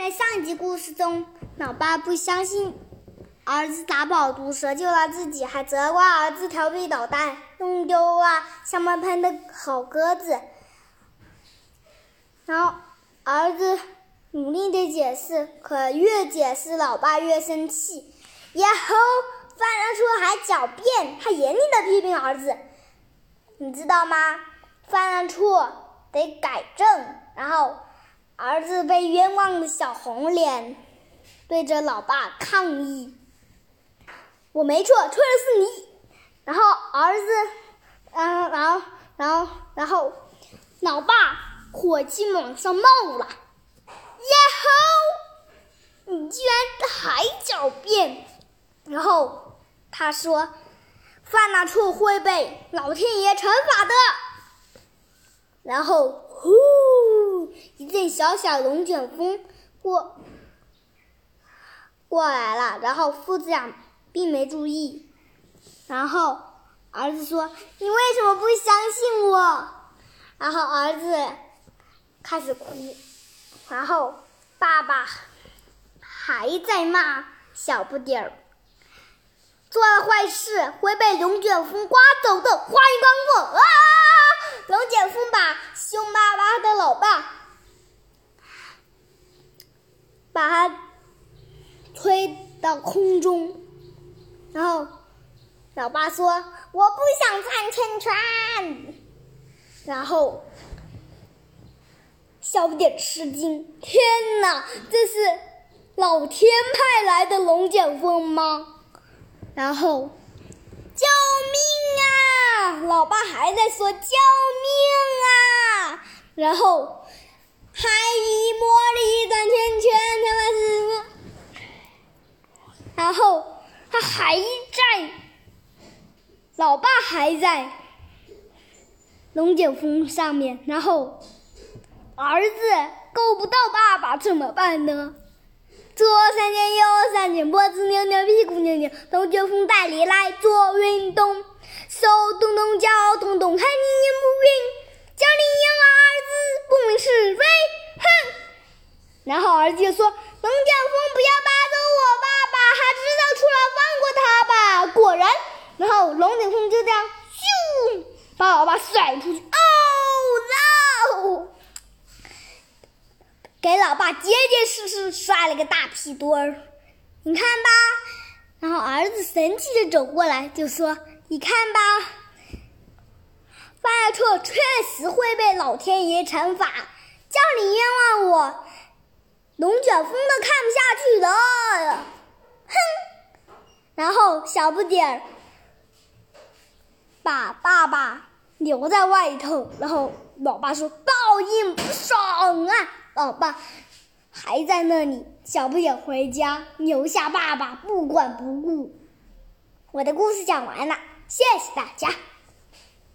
在上一集故事中，老爸不相信儿子打饱毒蛇救了自己，还责怪儿子调皮捣蛋，弄丢了香喷喷的好鸽子。然后儿子努力的解释，可越解释，老爸越生气。然后犯了错还狡辩，还严厉的批评儿子。你知道吗？犯了错得改正。然后。儿子被冤枉的小红脸对着老爸抗议：“我没错，错的是你。”然后儿子，然后，然后，然后，然后，老爸火气往上冒了：“呀吼！你居然还狡辩！”然后他说：“犯了错会被老天爷惩罚的。”然后，呼。一阵小小龙卷风过过来了，然后父子俩并没注意。然后儿子说：“你为什么不相信我？”然后儿子开始哭。然后爸爸还在骂小不点儿，做了坏事会被龙卷风刮走的。话音刚落，啊！龙卷风把凶巴巴的老爸。把他推到空中，然后老爸说：“我不想转圈圈。”然后小不点吃惊：“天哪，这是老天派来的龙卷风吗？”然后救命啊！老爸还在说：“救命啊！”然后。还一摸了一转圈圈，他们是然后还在，老爸还在龙卷风上面，然后儿子够不到爸爸怎么办呢？左三圈右三圈，脖子扭扭，屁股扭扭，龙卷风带你来做运动，手动动，脚动动，看你晕不晕？叫你养儿子不明是非，哼！然后儿子就说：“龙卷风不要拔走我爸爸，他知道错了，放过他吧。”果然，后龙卷风就这样咻把老爸甩出去，哦 no！给老爸结结实实摔了个大屁墩儿，你看吧。然后儿子神气的走过来就说：“你看吧。”犯了错确实会被老天爷惩罚，叫你冤枉我，龙卷风都看不下去了，哼！然后小不点儿把爸爸留在外头，然后老爸说报应不爽啊，老爸还在那里，小不点回家留下爸爸不管不顾。我的故事讲完了，谢谢大家。